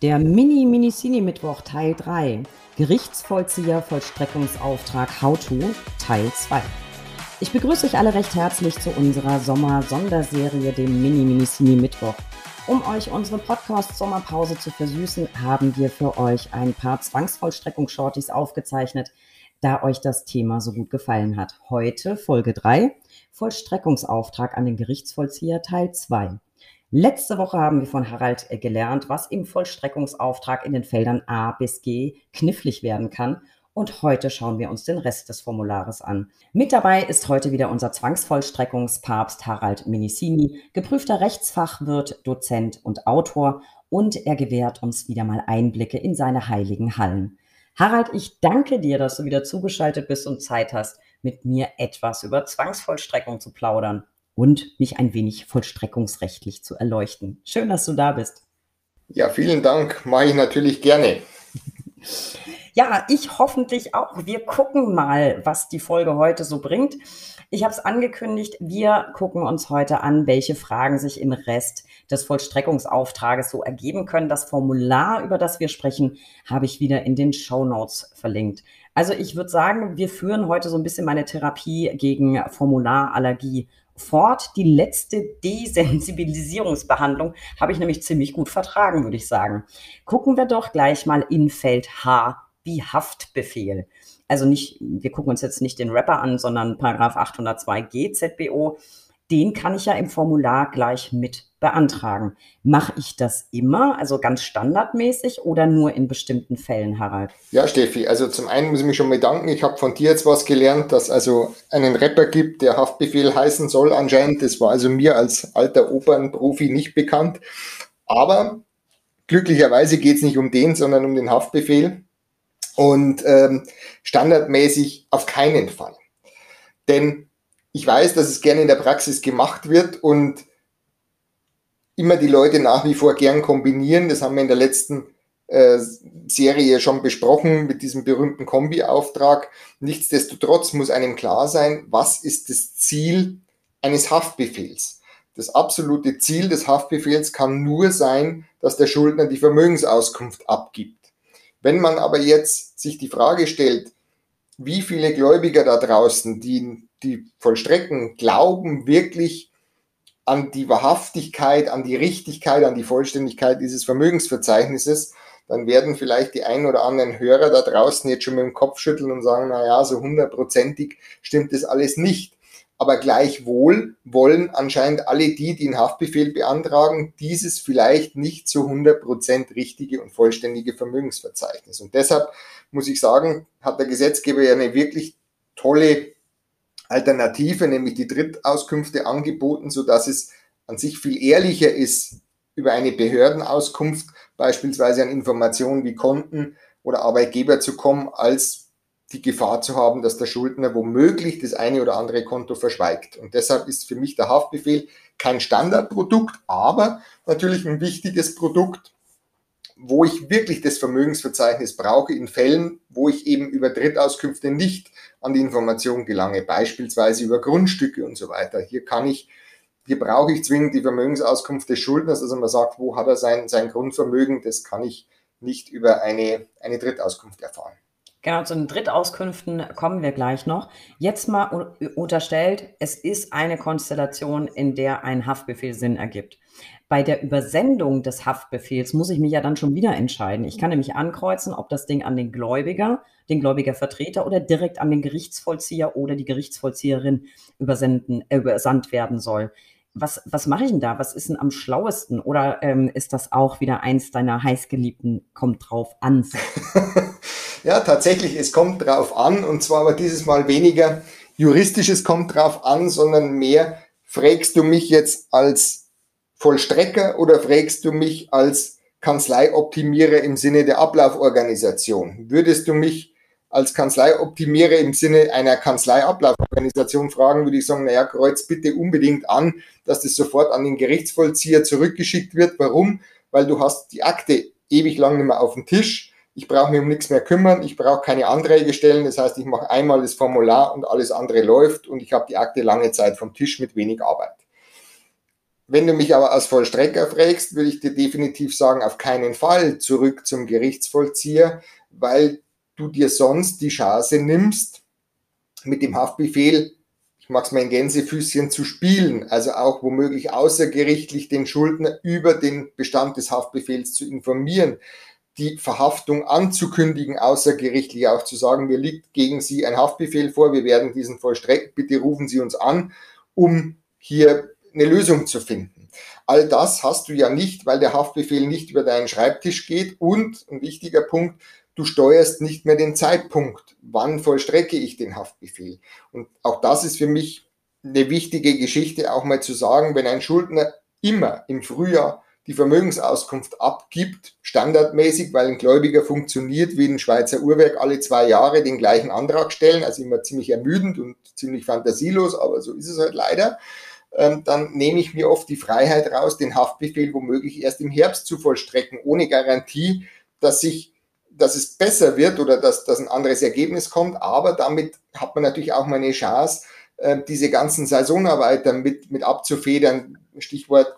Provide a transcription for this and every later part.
Der Mini-Minicini-Mittwoch Teil 3. Gerichtsvollzieher Vollstreckungsauftrag How to Teil 2. Ich begrüße euch alle recht herzlich zu unserer Sommer-Sonderserie, dem Mini-Minicini-Mittwoch. Um euch unsere Podcast-Sommerpause zu versüßen, haben wir für euch ein paar Zwangsvollstreckungsshorties aufgezeichnet, da euch das Thema so gut gefallen hat. Heute Folge 3, Vollstreckungsauftrag an den Gerichtsvollzieher Teil 2. Letzte Woche haben wir von Harald äh, gelernt, was im Vollstreckungsauftrag in den Feldern A bis G knifflig werden kann. Und heute schauen wir uns den Rest des Formulares an. Mit dabei ist heute wieder unser Zwangsvollstreckungspapst Harald Minicini, geprüfter Rechtsfachwirt, Dozent und Autor. Und er gewährt uns wieder mal Einblicke in seine heiligen Hallen. Harald, ich danke dir, dass du wieder zugeschaltet bist und Zeit hast, mit mir etwas über Zwangsvollstreckung zu plaudern und mich ein wenig vollstreckungsrechtlich zu erleuchten. Schön, dass du da bist. Ja, vielen Dank. Mache ich natürlich gerne. Ja, ich hoffentlich auch. Wir gucken mal, was die Folge heute so bringt. Ich habe es angekündigt, wir gucken uns heute an, welche Fragen sich im Rest des Vollstreckungsauftrages so ergeben können. Das Formular, über das wir sprechen, habe ich wieder in den Show Notes verlinkt. Also ich würde sagen, wir führen heute so ein bisschen meine Therapie gegen Formularallergie fort. Die letzte Desensibilisierungsbehandlung habe ich nämlich ziemlich gut vertragen, würde ich sagen. Gucken wir doch gleich mal in Feld H wie Haftbefehl. Also nicht, wir gucken uns jetzt nicht den Rapper an, sondern Paragraph 802 GZBO den kann ich ja im Formular gleich mit beantragen. Mache ich das immer, also ganz standardmäßig oder nur in bestimmten Fällen, Harald? Ja, Steffi, also zum einen muss ich mich schon bedanken. Ich habe von dir jetzt was gelernt, dass also einen Rapper gibt, der Haftbefehl heißen soll anscheinend. Das war also mir als alter Opernprofi nicht bekannt. Aber glücklicherweise geht es nicht um den, sondern um den Haftbefehl. Und ähm, standardmäßig auf keinen Fall. Denn ich weiß, dass es gerne in der Praxis gemacht wird und immer die Leute nach wie vor gern kombinieren. Das haben wir in der letzten äh, Serie schon besprochen mit diesem berühmten Kombi-Auftrag. Nichtsdestotrotz muss einem klar sein, was ist das Ziel eines Haftbefehls. Das absolute Ziel des Haftbefehls kann nur sein, dass der Schuldner die Vermögensauskunft abgibt. Wenn man aber jetzt sich die Frage stellt, wie viele Gläubiger da draußen, die die vollstrecken, glauben wirklich an die Wahrhaftigkeit, an die Richtigkeit, an die Vollständigkeit dieses Vermögensverzeichnisses, dann werden vielleicht die ein oder anderen Hörer da draußen jetzt schon mit dem Kopf schütteln und sagen, na ja, so hundertprozentig stimmt das alles nicht. Aber gleichwohl wollen anscheinend alle die, die einen Haftbefehl beantragen, dieses vielleicht nicht zu 100% richtige und vollständige Vermögensverzeichnis. Und deshalb muss ich sagen, hat der Gesetzgeber ja eine wirklich tolle Alternative, nämlich die Drittauskünfte angeboten, so dass es an sich viel ehrlicher ist, über eine Behördenauskunft beispielsweise an Informationen wie Konten oder Arbeitgeber zu kommen, als die Gefahr zu haben, dass der Schuldner womöglich das eine oder andere Konto verschweigt. Und deshalb ist für mich der Haftbefehl kein Standardprodukt, aber natürlich ein wichtiges Produkt, wo ich wirklich das Vermögensverzeichnis brauche in Fällen, wo ich eben über Drittauskünfte nicht an die Information gelange, beispielsweise über Grundstücke und so weiter. Hier kann ich, hier brauche ich zwingend die Vermögensauskunft des Schuldners, also man sagt, wo hat er sein, sein Grundvermögen, das kann ich nicht über eine, eine Drittauskunft erfahren. Genau, zu den Drittauskünften kommen wir gleich noch. Jetzt mal unterstellt, es ist eine Konstellation, in der ein Haftbefehl Sinn ergibt. Bei der Übersendung des Haftbefehls muss ich mich ja dann schon wieder entscheiden. Ich kann nämlich ankreuzen, ob das Ding an den Gläubiger, den Gläubigervertreter oder direkt an den Gerichtsvollzieher oder die Gerichtsvollzieherin übersenden, äh, übersandt werden soll. Was, was mache ich denn da? Was ist denn am schlauesten? Oder ähm, ist das auch wieder eins deiner heißgeliebten kommt drauf an? ja, tatsächlich, es kommt drauf an und zwar aber dieses Mal weniger juristisches kommt drauf an, sondern mehr fragst du mich jetzt als Vollstrecker oder fragst du mich als Kanzleioptimierer im Sinne der Ablauforganisation? Würdest du mich als Kanzleioptimierer im Sinne einer Kanzleiablauforganisation fragen, würde ich sagen, naja, kreuz bitte unbedingt an, dass das sofort an den Gerichtsvollzieher zurückgeschickt wird. Warum? Weil du hast die Akte ewig lang nicht mehr auf dem Tisch. Ich brauche mich um nichts mehr kümmern. Ich brauche keine Anträge stellen. Das heißt, ich mache einmal das Formular und alles andere läuft und ich habe die Akte lange Zeit vom Tisch mit wenig Arbeit. Wenn du mich aber als Vollstrecker fragst, würde ich dir definitiv sagen, auf keinen Fall zurück zum Gerichtsvollzieher, weil du dir sonst die Chance nimmst, mit dem Haftbefehl, ich mag es mal in Gänsefüßchen, zu spielen, also auch womöglich außergerichtlich den Schuldner über den Bestand des Haftbefehls zu informieren, die Verhaftung anzukündigen, außergerichtlich auch zu sagen, mir liegt gegen Sie ein Haftbefehl vor, wir werden diesen vollstrecken, bitte rufen Sie uns an, um hier eine Lösung zu finden. All das hast du ja nicht, weil der Haftbefehl nicht über deinen Schreibtisch geht und ein wichtiger Punkt, du steuerst nicht mehr den Zeitpunkt, wann vollstrecke ich den Haftbefehl. Und auch das ist für mich eine wichtige Geschichte, auch mal zu sagen, wenn ein Schuldner immer im Frühjahr die Vermögensauskunft abgibt, standardmäßig, weil ein Gläubiger funktioniert wie ein Schweizer Uhrwerk, alle zwei Jahre den gleichen Antrag stellen, also immer ziemlich ermüdend und ziemlich fantasielos, aber so ist es halt leider ähm, dann nehme ich mir oft die Freiheit raus, den Haftbefehl womöglich erst im Herbst zu vollstrecken, ohne Garantie, dass sich dass es besser wird oder dass, dass ein anderes Ergebnis kommt, aber damit hat man natürlich auch mal eine Chance, äh, diese ganzen Saisonarbeiter mit, mit abzufedern. Stichwort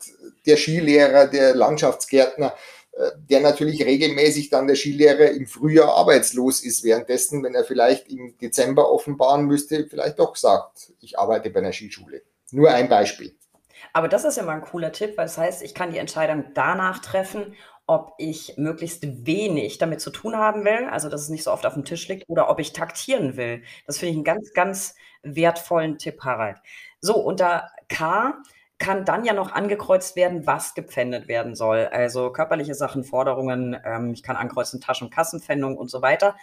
der Skilehrer, der Landschaftsgärtner, äh, der natürlich regelmäßig dann der Skilehrer im Frühjahr arbeitslos ist, währenddessen, wenn er vielleicht im Dezember offenbaren müsste, vielleicht doch sagt, ich arbeite bei einer Skischule. Nur ein Beispiel. Aber das ist immer ein cooler Tipp, weil das heißt, ich kann die Entscheidung danach treffen, ob ich möglichst wenig damit zu tun haben will, also dass es nicht so oft auf dem Tisch liegt, oder ob ich taktieren will. Das finde ich einen ganz, ganz wertvollen Tipp, Harald. So, unter K kann dann ja noch angekreuzt werden, was gepfändet werden soll. Also körperliche Sachen, Forderungen, ähm, ich kann ankreuzen Taschen- und Kassenpfändung und so weiter.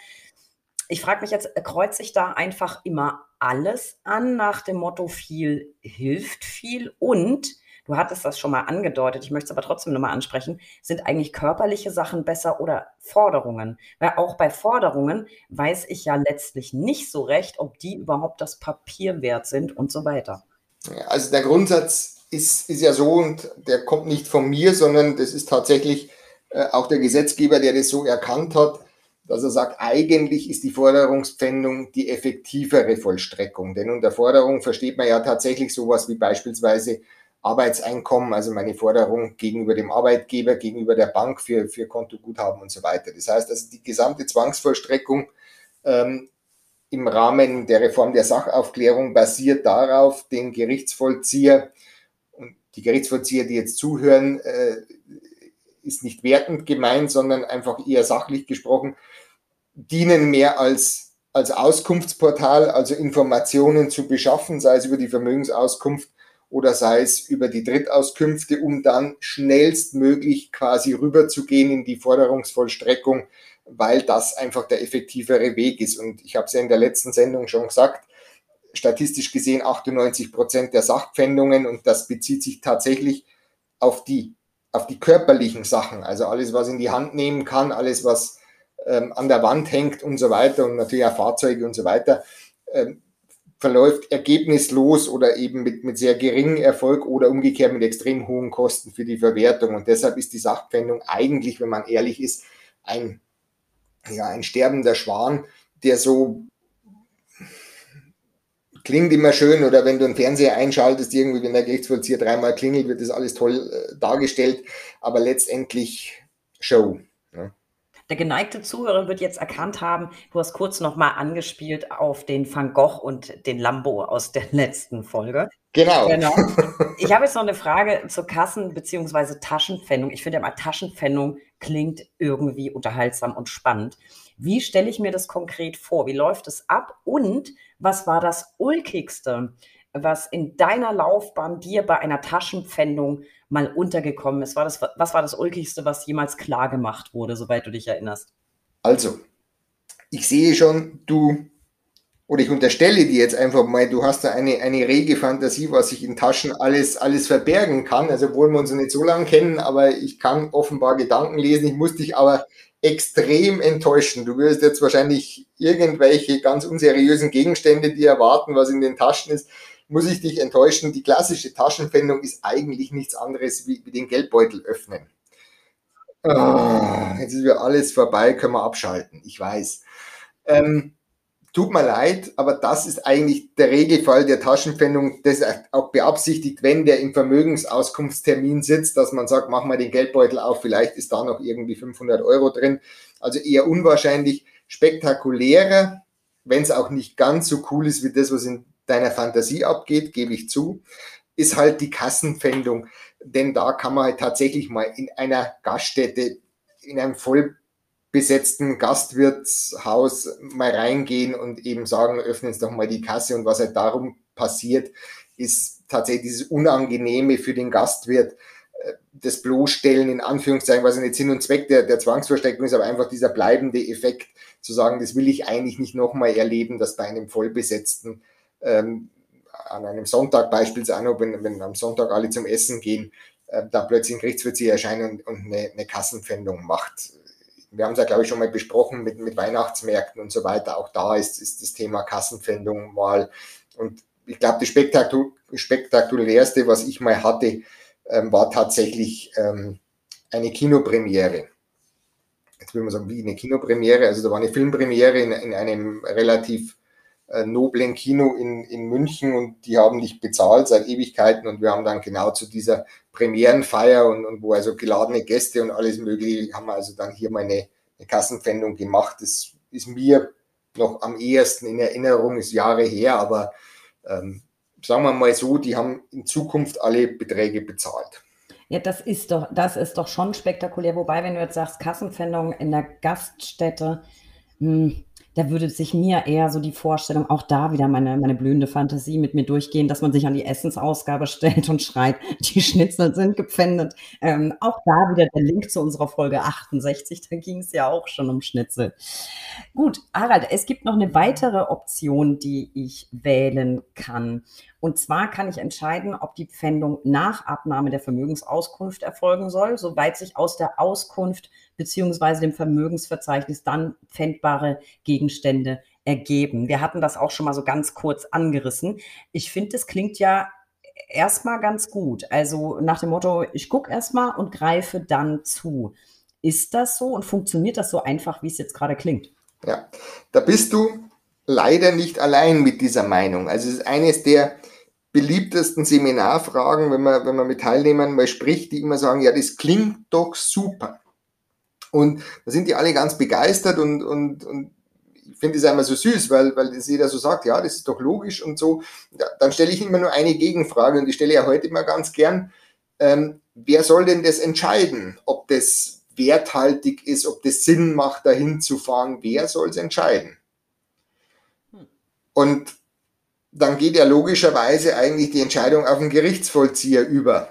Ich frage mich jetzt, kreuze ich da einfach immer alles an nach dem Motto, viel hilft viel und du hattest das schon mal angedeutet, ich möchte es aber trotzdem nochmal ansprechen, sind eigentlich körperliche Sachen besser oder Forderungen? Weil auch bei Forderungen weiß ich ja letztlich nicht so recht, ob die überhaupt das Papier wert sind und so weiter. Also der Grundsatz ist, ist ja so und der kommt nicht von mir, sondern das ist tatsächlich äh, auch der Gesetzgeber, der das so erkannt hat dass er sagt, eigentlich ist die Forderungspfändung die effektivere Vollstreckung. Denn unter Forderung versteht man ja tatsächlich sowas wie beispielsweise Arbeitseinkommen, also meine Forderung gegenüber dem Arbeitgeber, gegenüber der Bank für, für Kontoguthaben und so weiter. Das heißt also, die gesamte Zwangsvollstreckung ähm, im Rahmen der Reform der Sachaufklärung basiert darauf, den Gerichtsvollzieher und die Gerichtsvollzieher, die jetzt zuhören, äh, ist nicht wertend gemeint, sondern einfach eher sachlich gesprochen, dienen mehr als, als Auskunftsportal, also Informationen zu beschaffen, sei es über die Vermögensauskunft oder sei es über die Drittauskünfte, um dann schnellstmöglich quasi rüberzugehen in die Forderungsvollstreckung, weil das einfach der effektivere Weg ist. Und ich habe es ja in der letzten Sendung schon gesagt, statistisch gesehen 98 Prozent der Sachpfändungen und das bezieht sich tatsächlich auf die auf die körperlichen Sachen, also alles, was in die Hand nehmen kann, alles, was ähm, an der Wand hängt und so weiter und natürlich auch Fahrzeuge und so weiter, ähm, verläuft ergebnislos oder eben mit, mit sehr geringem Erfolg oder umgekehrt mit extrem hohen Kosten für die Verwertung. Und deshalb ist die Sachpfändung eigentlich, wenn man ehrlich ist, ein, ja, ein sterbender Schwan, der so klingt immer schön oder wenn du einen Fernseher einschaltest, irgendwie, wenn der Gerichtsvollzieher dreimal klingelt, wird das alles toll äh, dargestellt, aber letztendlich Show. Der geneigte Zuhörer wird jetzt erkannt haben, du hast kurz nochmal angespielt auf den Van Gogh und den Lambo aus der letzten Folge. Genau. genau. Ich habe jetzt noch eine Frage zur Kassen- bzw. Taschenpfändung. Ich finde ja mal, Taschenpfändung klingt irgendwie unterhaltsam und spannend. Wie stelle ich mir das konkret vor? Wie läuft es ab? Und was war das Ulkigste, was in deiner Laufbahn dir bei einer Taschenpfändung mal untergekommen ist? War das, was war das Ulkigste, was jemals klar gemacht wurde, soweit du dich erinnerst? Also, ich sehe schon, du, oder ich unterstelle dir jetzt einfach mal, du hast da eine, eine rege Fantasie, was sich in Taschen alles, alles verbergen kann. Also, obwohl wir uns nicht so lange kennen, aber ich kann offenbar Gedanken lesen. Ich muss dich aber extrem enttäuschen. Du wirst jetzt wahrscheinlich irgendwelche ganz unseriösen Gegenstände dir erwarten, was in den Taschen ist. Muss ich dich enttäuschen, die klassische Taschenpfändung ist eigentlich nichts anderes wie, wie den Geldbeutel öffnen. Oh, jetzt ist wieder alles vorbei, können wir abschalten, ich weiß. Ähm, tut mir leid, aber das ist eigentlich der Regelfall der Taschenpfändung, das ist auch beabsichtigt, wenn der im Vermögensauskunftstermin sitzt, dass man sagt, mach mal den Geldbeutel auf, vielleicht ist da noch irgendwie 500 Euro drin. Also eher unwahrscheinlich, spektakulärer, wenn es auch nicht ganz so cool ist wie das, was in deiner Fantasie abgeht, gebe ich zu, ist halt die Kassenpfändung. Denn da kann man halt tatsächlich mal in einer Gaststätte, in einem voll besetzten Gastwirtshaus mal reingehen und eben sagen, öffnen Sie doch mal die Kasse und was halt darum passiert, ist tatsächlich dieses Unangenehme für den Gastwirt, äh, das Bloßstellen in Anführungszeichen, was nicht Sinn und Zweck der, der Zwangsversteigerung ist, aber einfach dieser bleibende Effekt, zu sagen, das will ich eigentlich nicht nochmal erleben, dass bei einem vollbesetzten, ähm, an einem Sonntag beispielsweise, wenn, wenn am Sonntag alle zum Essen gehen, äh, da plötzlich ein Gerichtsvollzieher erscheint und, eine, eine Kassenpfändung macht wir haben es ja, glaube ich, schon mal besprochen mit, mit Weihnachtsmärkten und so weiter. Auch da ist, ist das Thema Kassenpfändung mal. Und ich glaube, das Spektakul spektakulärste, was ich mal hatte, ähm, war tatsächlich ähm, eine Kinopremiere. Jetzt will man sagen, wie eine Kinopremiere. Also da war eine Filmpremiere in, in einem relativ äh, noblen Kino in, in München und die haben nicht bezahlt seit Ewigkeiten und wir haben dann genau zu dieser Premierenfeier und, und wo also geladene Gäste und alles mögliche, haben wir also dann hier mal eine, eine Kassenpfändung gemacht. Das ist mir noch am ehesten in Erinnerung, ist Jahre her, aber ähm, sagen wir mal so, die haben in Zukunft alle Beträge bezahlt. Ja, das ist doch, das ist doch schon spektakulär. Wobei, wenn du jetzt sagst, Kassenpfändung in der Gaststätte, mh, hm, da würde sich mir eher so die Vorstellung, auch da wieder meine, meine blühende Fantasie mit mir durchgehen, dass man sich an die Essensausgabe stellt und schreit, die Schnitzel sind gepfändet. Ähm, auch da wieder der Link zu unserer Folge 68, da ging es ja auch schon um Schnitzel. Gut, Harald, es gibt noch eine weitere Option, die ich wählen kann. Und zwar kann ich entscheiden, ob die Pfändung nach Abnahme der Vermögensauskunft erfolgen soll, soweit sich aus der Auskunft beziehungsweise dem Vermögensverzeichnis dann pfändbare Gegenstände ergeben. Wir hatten das auch schon mal so ganz kurz angerissen. Ich finde, das klingt ja erstmal ganz gut. Also nach dem Motto, ich gucke erstmal und greife dann zu. Ist das so und funktioniert das so einfach, wie es jetzt gerade klingt? Ja, da bist du leider nicht allein mit dieser Meinung. Also es ist eines der beliebtesten Seminarfragen, wenn man, wenn man mit Teilnehmern mal spricht, die immer sagen, ja, das klingt doch super. Und da sind die alle ganz begeistert und, und, und ich finde es einmal so süß, weil, weil das jeder so sagt, ja, das ist doch logisch und so. Ja, dann stelle ich immer nur eine Gegenfrage und die stelle ja heute immer ganz gern. Ähm, wer soll denn das entscheiden, ob das werthaltig ist, ob das Sinn macht, dahin zu fahren? Wer soll es entscheiden? Und dann geht ja logischerweise eigentlich die Entscheidung auf den Gerichtsvollzieher über.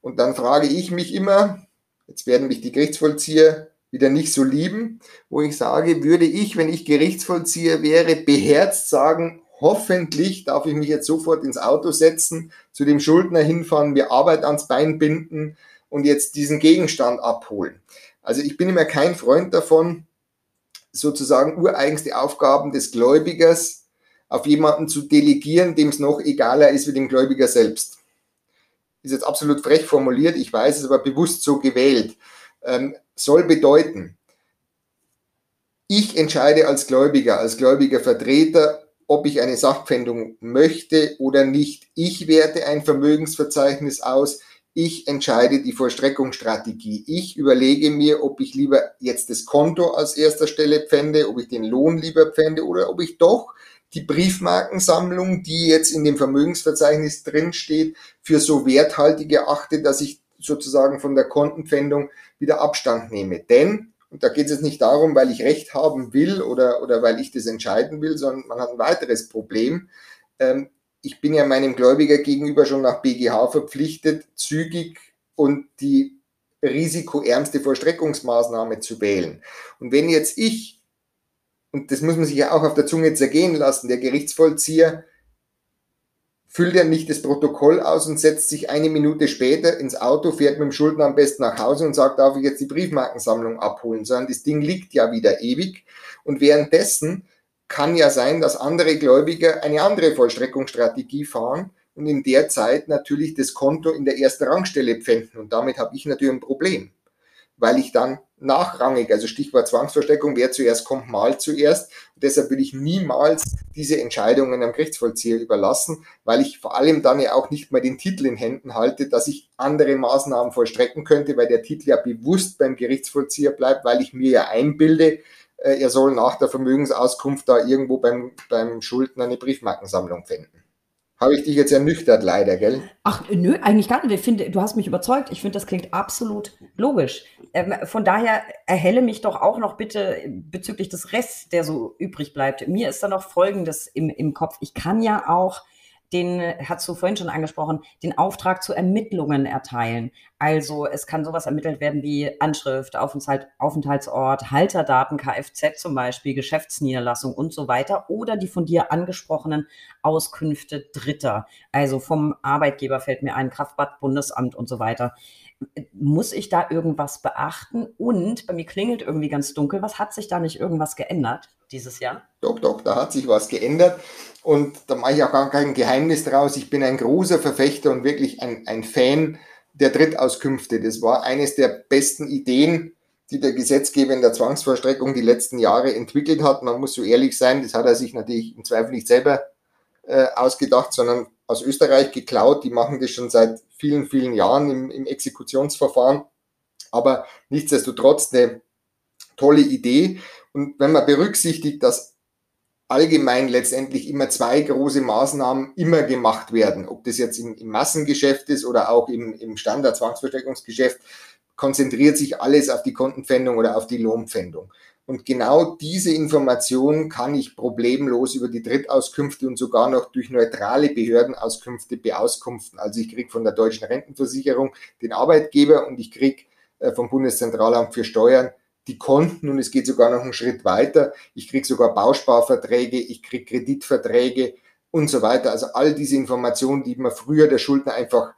Und dann frage ich mich immer, jetzt werden mich die Gerichtsvollzieher wieder nicht so lieben, wo ich sage, würde ich, wenn ich Gerichtsvollzieher wäre, beherzt sagen, hoffentlich darf ich mich jetzt sofort ins Auto setzen, zu dem Schuldner hinfahren, mir Arbeit ans Bein binden und jetzt diesen Gegenstand abholen. Also ich bin immer kein Freund davon, sozusagen ureigenste Aufgaben des Gläubigers auf jemanden zu delegieren, dem es noch egaler ist wie dem Gläubiger selbst. Ist jetzt absolut frech formuliert, ich weiß es aber bewusst so gewählt. Ähm, soll bedeuten, ich entscheide als Gläubiger, als gläubiger Vertreter, ob ich eine Sachpfändung möchte oder nicht. Ich werte ein Vermögensverzeichnis aus ich entscheide die Vollstreckungsstrategie. Ich überlege mir, ob ich lieber jetzt das Konto als erster Stelle pfände, ob ich den Lohn lieber pfände oder ob ich doch die Briefmarkensammlung, die jetzt in dem Vermögensverzeichnis drinsteht, für so werthaltig erachte, dass ich sozusagen von der Kontenpfändung wieder Abstand nehme. Denn, und da geht es jetzt nicht darum, weil ich Recht haben will oder, oder weil ich das entscheiden will, sondern man hat ein weiteres Problem. Ähm, ich bin ja meinem Gläubiger gegenüber schon nach BGH verpflichtet, zügig und die risikoärmste Vollstreckungsmaßnahme zu wählen. Und wenn jetzt ich, und das muss man sich ja auch auf der Zunge zergehen lassen, der Gerichtsvollzieher füllt ja nicht das Protokoll aus und setzt sich eine Minute später ins Auto, fährt mit dem Schuldner am besten nach Hause und sagt, darf ich jetzt die Briefmarkensammlung abholen, sondern das Ding liegt ja wieder ewig. Und währenddessen kann ja sein, dass andere Gläubiger eine andere Vollstreckungsstrategie fahren und in der Zeit natürlich das Konto in der ersten Rangstelle pfänden. Und damit habe ich natürlich ein Problem, weil ich dann nachrangig. Also Stichwort Zwangsverstreckung, wer zuerst kommt, mal zuerst. Und deshalb will ich niemals diese Entscheidungen am Gerichtsvollzieher überlassen, weil ich vor allem dann ja auch nicht mal den Titel in Händen halte, dass ich andere Maßnahmen vollstrecken könnte, weil der Titel ja bewusst beim Gerichtsvollzieher bleibt, weil ich mir ja einbilde, äh, er soll nach der Vermögensauskunft da irgendwo beim, beim Schuldner eine Briefmarkensammlung finden. Habe ich dich jetzt ernüchtert, leider, gell? Ach, nö, eigentlich gar nicht. Ich finde, du hast mich überzeugt. Ich finde, das klingt absolut logisch. Ähm, von daher erhelle mich doch auch noch bitte bezüglich des Rests, der so übrig bleibt. Mir ist da noch Folgendes im, im Kopf. Ich kann ja auch den, hast du vorhin schon angesprochen, den Auftrag zu Ermittlungen erteilen. Also es kann sowas ermittelt werden wie Anschrift, Aufenthalt, Aufenthaltsort, Halterdaten, Kfz zum Beispiel, Geschäftsniederlassung und so weiter oder die von dir angesprochenen Auskünfte Dritter. Also vom Arbeitgeber fällt mir ein, Kraftbad, Bundesamt und so weiter. Muss ich da irgendwas beachten? Und bei mir klingelt irgendwie ganz dunkel. Was hat sich da nicht irgendwas geändert dieses Jahr? Doch, doch, da hat sich was geändert. Und da mache ich auch gar kein Geheimnis draus. Ich bin ein großer Verfechter und wirklich ein, ein Fan der Drittauskünfte. Das war eines der besten Ideen, die der Gesetzgeber in der Zwangsvollstreckung die letzten Jahre entwickelt hat. Man muss so ehrlich sein, das hat er sich natürlich im Zweifel nicht selber äh, ausgedacht, sondern aus Österreich geklaut. Die machen das schon seit vielen, vielen Jahren im, im Exekutionsverfahren. Aber nichtsdestotrotz eine tolle Idee. Und wenn man berücksichtigt, dass allgemein letztendlich immer zwei große Maßnahmen immer gemacht werden. Ob das jetzt im, im Massengeschäft ist oder auch im, im Standard-Zwangsverstreckungsgeschäft, konzentriert sich alles auf die Kontenpfändung oder auf die Lohnpfändung. Und genau diese Informationen kann ich problemlos über die Drittauskünfte und sogar noch durch neutrale Behördenauskünfte beauskunften. Also ich kriege von der deutschen Rentenversicherung den Arbeitgeber und ich kriege äh, vom Bundeszentralamt für Steuern die Konten und es geht sogar noch einen Schritt weiter. Ich kriege sogar Bausparverträge, ich kriege Kreditverträge und so weiter. Also all diese Informationen, die man früher der Schuldner einfach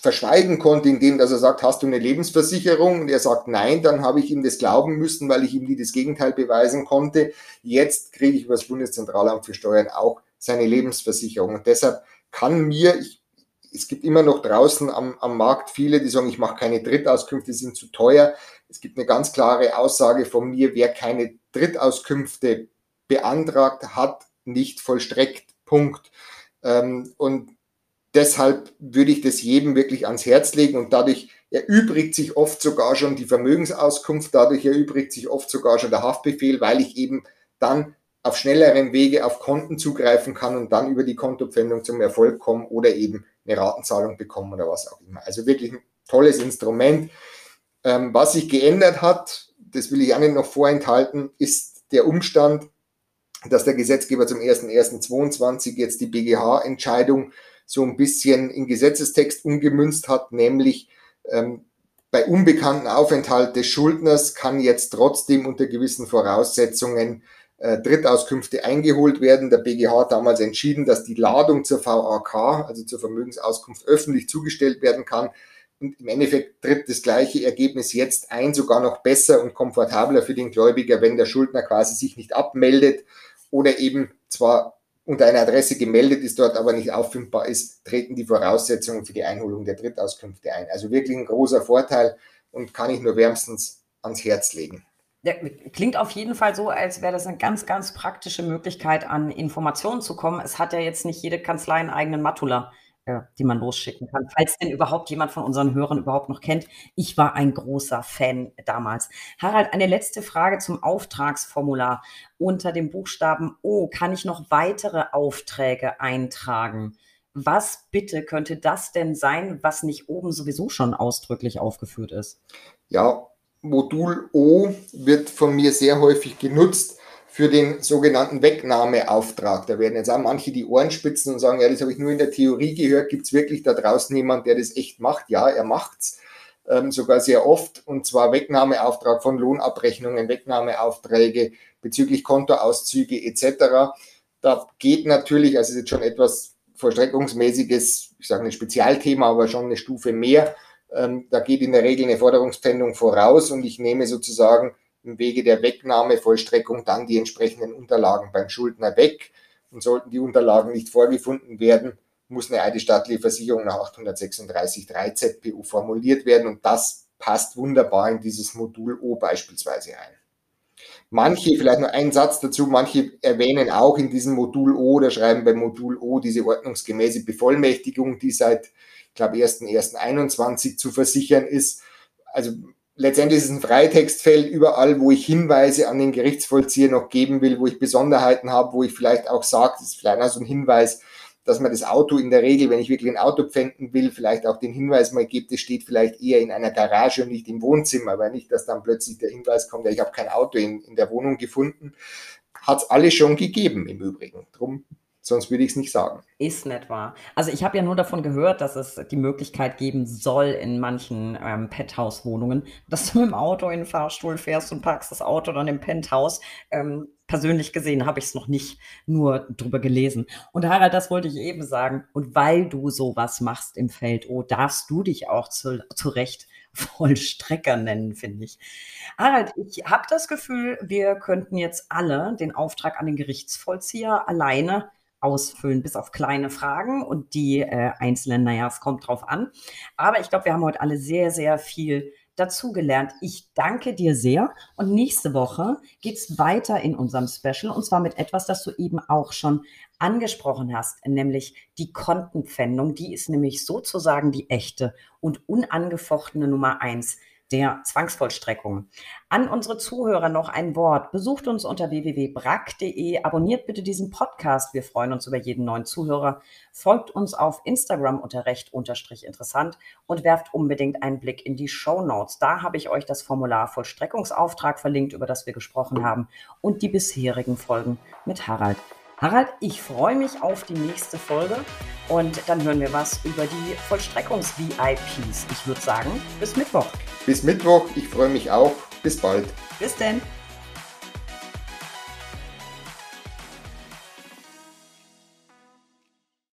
verschweigen konnte, indem dass er sagt, hast du eine Lebensversicherung? Und er sagt nein, dann habe ich ihm das glauben müssen, weil ich ihm nie das Gegenteil beweisen konnte. Jetzt kriege ich über das Bundeszentralamt für Steuern auch seine Lebensversicherung. Und deshalb kann mir, ich, es gibt immer noch draußen am, am Markt viele, die sagen, ich mache keine Drittauskünfte, sind zu teuer. Es gibt eine ganz klare Aussage von mir, wer keine Drittauskünfte beantragt hat, nicht vollstreckt. Punkt. Ähm, und deshalb würde ich das jedem wirklich ans Herz legen und dadurch erübrigt sich oft sogar schon die Vermögensauskunft, dadurch erübrigt sich oft sogar schon der Haftbefehl, weil ich eben dann auf schnelleren Wege auf Konten zugreifen kann und dann über die Kontopfändung zum Erfolg kommen oder eben eine Ratenzahlung bekommen oder was auch immer. Also wirklich ein tolles Instrument. Ähm, was sich geändert hat, das will ich auch nicht noch vorenthalten, ist der Umstand, dass der Gesetzgeber zum 01.01.22 jetzt die BGH-Entscheidung so ein bisschen in Gesetzestext umgemünzt hat, nämlich ähm, bei unbekannten Aufenthalt des Schuldners kann jetzt trotzdem unter gewissen Voraussetzungen äh, Drittauskünfte eingeholt werden. Der BGH hat damals entschieden, dass die Ladung zur VAK, also zur Vermögensauskunft, öffentlich zugestellt werden kann. Und im Endeffekt tritt das gleiche Ergebnis jetzt ein, sogar noch besser und komfortabler für den Gläubiger, wenn der Schuldner quasi sich nicht abmeldet oder eben zwar unter einer Adresse gemeldet ist, dort aber nicht auffindbar ist, treten die Voraussetzungen für die Einholung der Drittauskünfte ein. Also wirklich ein großer Vorteil und kann ich nur wärmstens ans Herz legen. Ja, klingt auf jeden Fall so, als wäre das eine ganz, ganz praktische Möglichkeit, an Informationen zu kommen. Es hat ja jetzt nicht jede Kanzlei einen eigenen Matula äh, die man losschicken kann, falls denn überhaupt jemand von unseren Hörern überhaupt noch kennt. Ich war ein großer Fan damals. Harald, eine letzte Frage zum Auftragsformular. Unter dem Buchstaben O kann ich noch weitere Aufträge eintragen. Was bitte könnte das denn sein, was nicht oben sowieso schon ausdrücklich aufgeführt ist? Ja, Modul O wird von mir sehr häufig genutzt für den sogenannten Wegnahmeauftrag. Da werden jetzt auch manche die Ohren spitzen und sagen, ja, das habe ich nur in der Theorie gehört. Gibt es wirklich da draußen jemand, der das echt macht? Ja, er macht's ähm, sogar sehr oft. Und zwar Wegnahmeauftrag von Lohnabrechnungen, Wegnahmeaufträge bezüglich Kontoauszüge etc. Da geht natürlich, also ist jetzt schon etwas vollstreckungsmäßiges, ich sage ein Spezialthema, aber schon eine Stufe mehr. Ähm, da geht in der Regel eine Forderungspendung voraus und ich nehme sozusagen im Wege der Wegnahmevollstreckung dann die entsprechenden Unterlagen beim Schuldner weg. Und sollten die Unterlagen nicht vorgefunden werden, muss eine eidesstattliche Versicherung nach 836 3 ZPU formuliert werden. Und das passt wunderbar in dieses Modul O beispielsweise ein. Manche, vielleicht nur ein Satz dazu, manche erwähnen auch in diesem Modul O oder schreiben bei Modul O diese ordnungsgemäße Bevollmächtigung, die seit, ich glaube, 1.1.21 zu versichern ist. Also letztendlich ist es ein Freitextfeld überall, wo ich Hinweise an den Gerichtsvollzieher noch geben will, wo ich Besonderheiten habe, wo ich vielleicht auch sage, das ist vielleicht auch so ein Hinweis, dass man das Auto in der Regel, wenn ich wirklich ein Auto pfänden will, vielleicht auch den Hinweis mal gibt, es steht vielleicht eher in einer Garage und nicht im Wohnzimmer, weil nicht, dass dann plötzlich der Hinweis kommt, ja, ich habe kein Auto in, in der Wohnung gefunden. Hat es alles schon gegeben im Übrigen. Drum Sonst würde ich es nicht sagen. Ist nicht wahr. Also ich habe ja nur davon gehört, dass es die Möglichkeit geben soll in manchen ähm, Penthouse-Wohnungen, dass du mit dem Auto in den Fahrstuhl fährst und parkst das Auto dann im Penthouse. Ähm, persönlich gesehen habe ich es noch nicht nur drüber gelesen. Und Harald, das wollte ich eben sagen. Und weil du sowas machst im Feld, oh, darfst du dich auch zu, zu Recht Vollstrecker nennen, finde ich. Harald, ich habe das Gefühl, wir könnten jetzt alle den Auftrag an den Gerichtsvollzieher alleine ausfüllen, bis auf kleine Fragen und die äh, einzelnen, naja, es kommt drauf an. Aber ich glaube, wir haben heute alle sehr, sehr viel dazugelernt. Ich danke dir sehr und nächste Woche geht es weiter in unserem Special und zwar mit etwas, das du eben auch schon angesprochen hast, nämlich die Kontenpfändung. Die ist nämlich sozusagen die echte und unangefochtene Nummer eins der Zwangsvollstreckung. An unsere Zuhörer noch ein Wort. Besucht uns unter www.brack.de, abonniert bitte diesen Podcast. Wir freuen uns über jeden neuen Zuhörer. Folgt uns auf Instagram unter recht unterstrich interessant und werft unbedingt einen Blick in die Show Notes. Da habe ich euch das Formular Vollstreckungsauftrag verlinkt, über das wir gesprochen haben und die bisherigen Folgen mit Harald. Harald, ich freue mich auf die nächste Folge und dann hören wir was über die Vollstreckungs-VIPs. Ich würde sagen, bis Mittwoch. Bis Mittwoch, ich freue mich auch. Bis bald. Bis denn.